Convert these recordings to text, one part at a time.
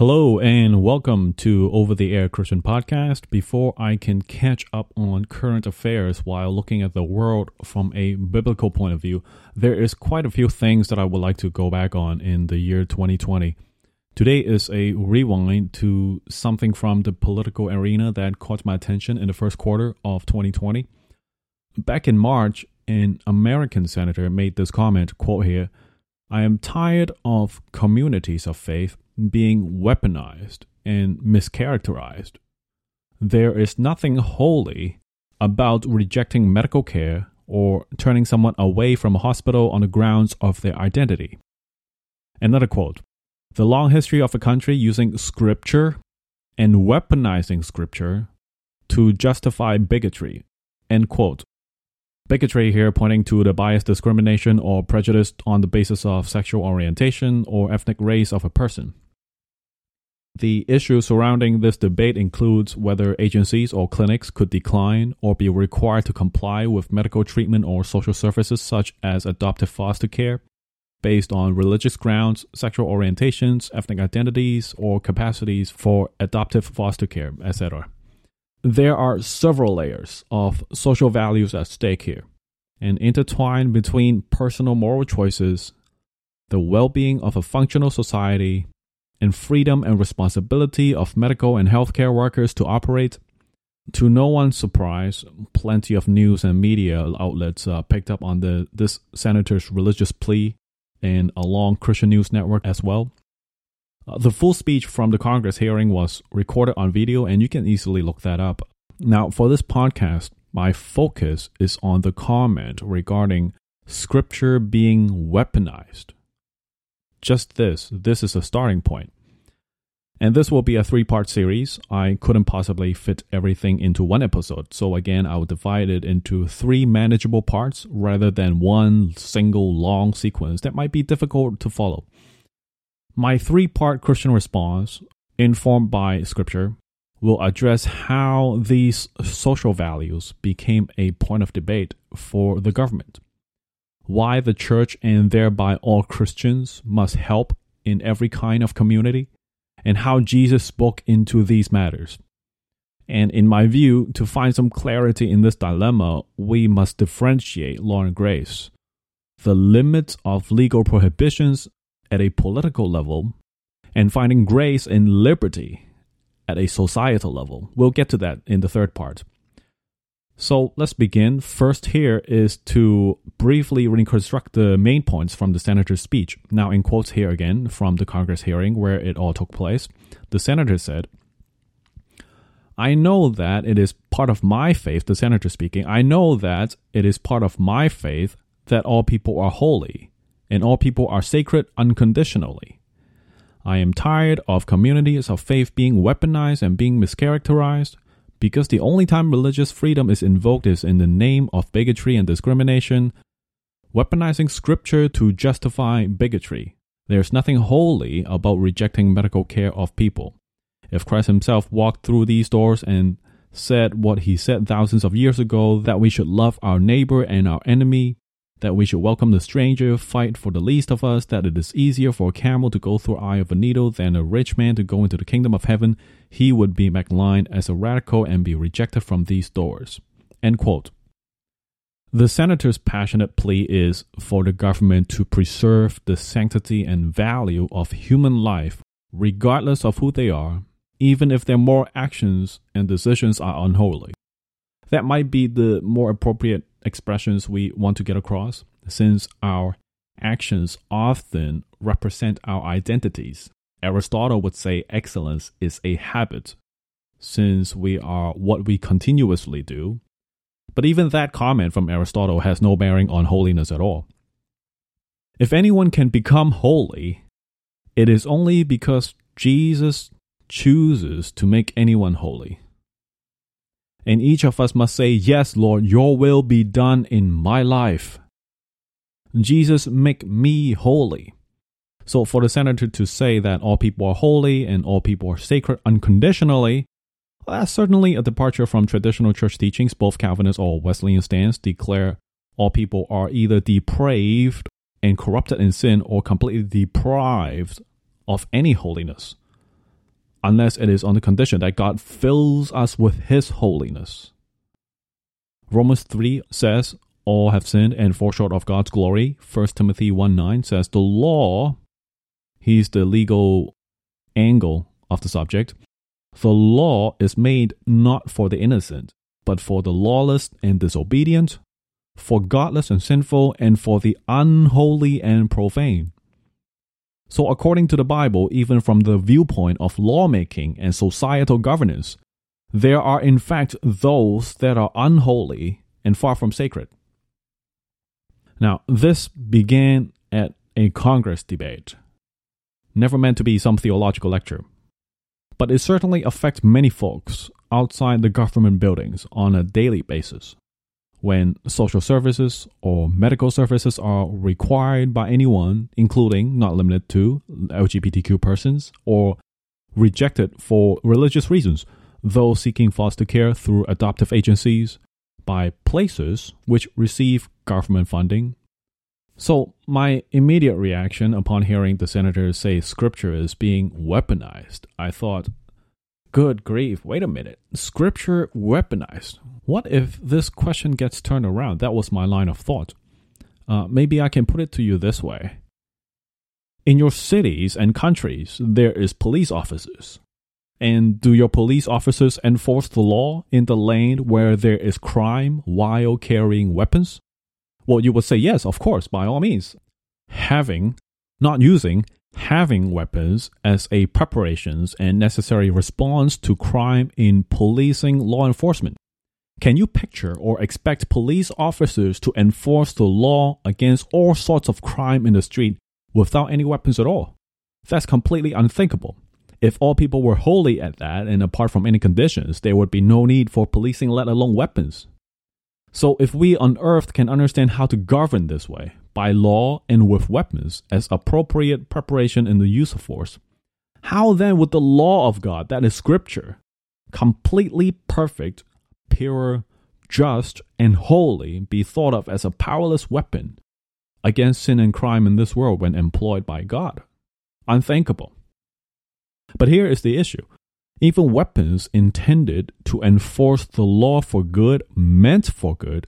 Hello and welcome to Over the Air Christian Podcast. Before I can catch up on current affairs while looking at the world from a biblical point of view, there is quite a few things that I would like to go back on in the year 2020. Today is a rewind to something from the political arena that caught my attention in the first quarter of 2020. Back in March, an American senator made this comment, quote here, I am tired of communities of faith being weaponized and mischaracterized. There is nothing holy about rejecting medical care or turning someone away from a hospital on the grounds of their identity. Another quote The long history of a country using scripture and weaponizing scripture to justify bigotry. End quote. Bigotry here pointing to the bias, discrimination, or prejudice on the basis of sexual orientation or ethnic race of a person. The issue surrounding this debate includes whether agencies or clinics could decline or be required to comply with medical treatment or social services such as adoptive foster care based on religious grounds, sexual orientations, ethnic identities, or capacities for adoptive foster care, etc. There are several layers of social values at stake here, and intertwined between personal moral choices, the well being of a functional society, and freedom and responsibility of medical and healthcare workers to operate. To no one's surprise, plenty of news and media outlets uh, picked up on the this senator's religious plea, and along Christian News Network as well. Uh, the full speech from the Congress hearing was recorded on video, and you can easily look that up. Now, for this podcast, my focus is on the comment regarding scripture being weaponized. Just this, this is a starting point. And this will be a three part series. I couldn't possibly fit everything into one episode. So, again, I will divide it into three manageable parts rather than one single long sequence that might be difficult to follow. My three part Christian response, informed by Scripture, will address how these social values became a point of debate for the government, why the church and thereby all Christians must help in every kind of community, and how Jesus spoke into these matters. And in my view, to find some clarity in this dilemma, we must differentiate law and grace, the limits of legal prohibitions at a political level and finding grace in liberty at a societal level. We'll get to that in the third part. So let's begin. First, here is to briefly reconstruct the main points from the senator's speech. Now, in quotes here again from the Congress hearing where it all took place, the senator said, I know that it is part of my faith, the senator speaking, I know that it is part of my faith that all people are holy and all people are sacred unconditionally. I am tired of communities of faith being weaponized and being mischaracterized because the only time religious freedom is invoked is in the name of bigotry and discrimination, weaponizing scripture to justify bigotry. There's nothing holy about rejecting medical care of people. If Christ himself walked through these doors and said what he said thousands of years ago that we should love our neighbor and our enemy, that we should welcome the stranger, fight for the least of us, that it is easier for a camel to go through eye of a needle than a rich man to go into the kingdom of heaven, he would be maligned as a radical and be rejected from these doors. End quote. The senator's passionate plea is for the government to preserve the sanctity and value of human life, regardless of who they are, even if their moral actions and decisions are unholy. That might be the more appropriate expressions we want to get across, since our actions often represent our identities. Aristotle would say excellence is a habit, since we are what we continuously do. But even that comment from Aristotle has no bearing on holiness at all. If anyone can become holy, it is only because Jesus chooses to make anyone holy. And each of us must say, Yes, Lord, your will be done in my life. Jesus, make me holy. So, for the senator to say that all people are holy and all people are sacred unconditionally, well, that's certainly a departure from traditional church teachings. Both Calvinist or Wesleyan stance declare all people are either depraved and corrupted in sin or completely deprived of any holiness. Unless it is on the condition that God fills us with His holiness. Romans 3 says, All have sinned and fall short of God's glory. 1 Timothy 1 9 says, The law, he's the legal angle of the subject. The law is made not for the innocent, but for the lawless and disobedient, for godless and sinful, and for the unholy and profane. So, according to the Bible, even from the viewpoint of lawmaking and societal governance, there are in fact those that are unholy and far from sacred. Now, this began at a Congress debate, never meant to be some theological lecture, but it certainly affects many folks outside the government buildings on a daily basis when social services or medical services are required by anyone, including, not limited to, LGBTQ persons, or rejected for religious reasons, those seeking foster care through adoptive agencies, by places which receive government funding. So, my immediate reaction upon hearing the senators say scripture is being weaponized, I thought, good grief, wait a minute. Scripture weaponized. What if this question gets turned around? That was my line of thought. Uh, maybe I can put it to you this way. In your cities and countries, there is police officers. And do your police officers enforce the law in the land where there is crime while carrying weapons? Well, you would say yes, of course, by all means. Having, not using, having weapons as a preparations and necessary response to crime in policing law enforcement. Can you picture or expect police officers to enforce the law against all sorts of crime in the street without any weapons at all? That's completely unthinkable. If all people were holy at that and apart from any conditions, there would be no need for policing, let alone weapons. So, if we on earth can understand how to govern this way, by law and with weapons, as appropriate preparation in the use of force, how then would the law of God, that is Scripture, completely perfect, pure, just, and holy be thought of as a powerless weapon against sin and crime in this world when employed by God. Unthinkable. But here is the issue. Even weapons intended to enforce the law for good, meant for good,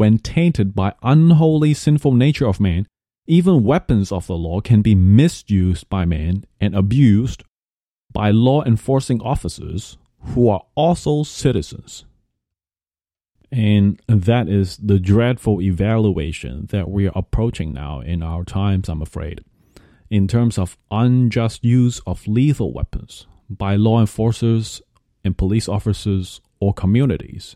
when tainted by unholy sinful nature of man, even weapons of the law can be misused by man and abused by law enforcing officers who are also citizens. And that is the dreadful evaluation that we are approaching now in our times, I'm afraid, in terms of unjust use of lethal weapons by law enforcers and police officers or communities.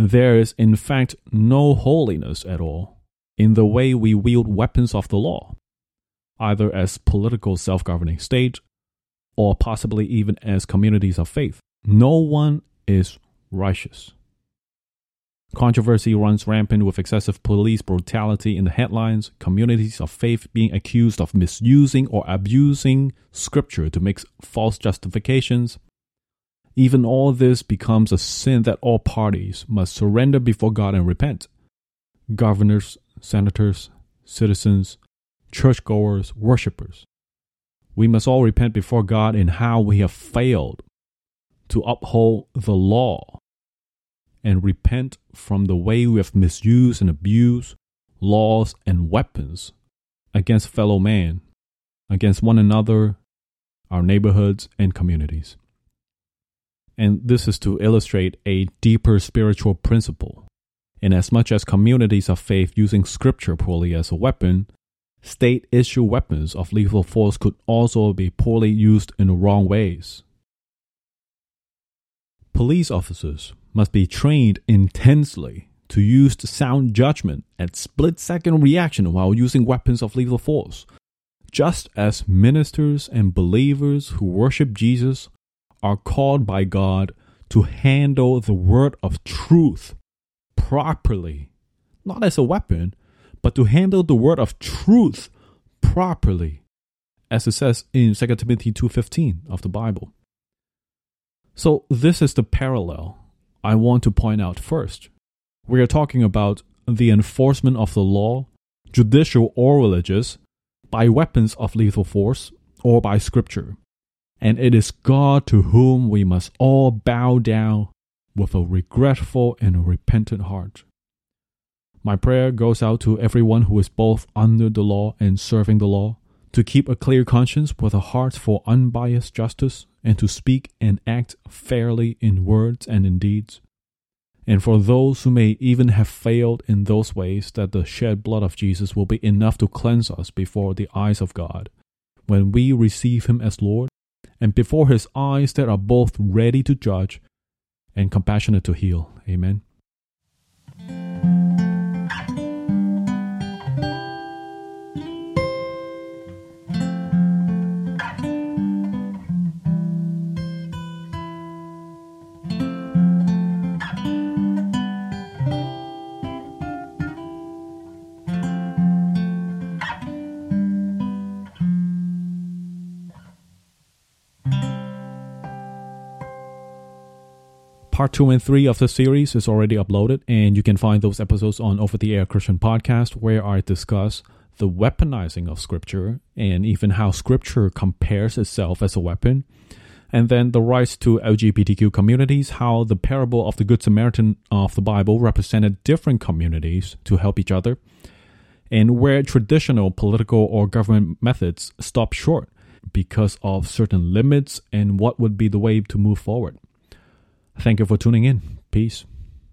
There is, in fact, no holiness at all in the way we wield weapons of the law, either as political self governing state or possibly even as communities of faith. No one is righteous. Controversy runs rampant with excessive police brutality in the headlines, communities of faith being accused of misusing or abusing scripture to make false justifications. Even all this becomes a sin that all parties must surrender before God and repent. Governors, senators, citizens, churchgoers, worshippers. We must all repent before God in how we have failed to uphold the law and repent from the way we have misused and abused laws and weapons against fellow man, against one another, our neighborhoods, and communities. And this is to illustrate a deeper spiritual principle. In as much as communities of faith using scripture poorly as a weapon, state issue weapons of lethal force could also be poorly used in the wrong ways. Police officers must be trained intensely to use sound judgment and split second reaction while using weapons of lethal force. Just as ministers and believers who worship Jesus are called by God to handle the word of truth properly, not as a weapon, but to handle the word of truth properly, as it says in 2 Timothy 2:15 of the Bible. So this is the parallel I want to point out first. We are talking about the enforcement of the law, judicial or religious, by weapons of lethal force or by scripture. And it is God to whom we must all bow down with a regretful and a repentant heart. My prayer goes out to everyone who is both under the law and serving the law to keep a clear conscience with a heart for unbiased justice and to speak and act fairly in words and in deeds. And for those who may even have failed in those ways, that the shed blood of Jesus will be enough to cleanse us before the eyes of God when we receive Him as Lord, and before His eyes that are both ready to judge and compassionate to heal. Amen. Part two and three of the series is already uploaded, and you can find those episodes on Over the Air Christian Podcast, where I discuss the weaponizing of Scripture and even how Scripture compares itself as a weapon. And then the rights to LGBTQ communities, how the parable of the Good Samaritan of the Bible represented different communities to help each other, and where traditional political or government methods stop short because of certain limits and what would be the way to move forward. Thank you for tuning in. Peace.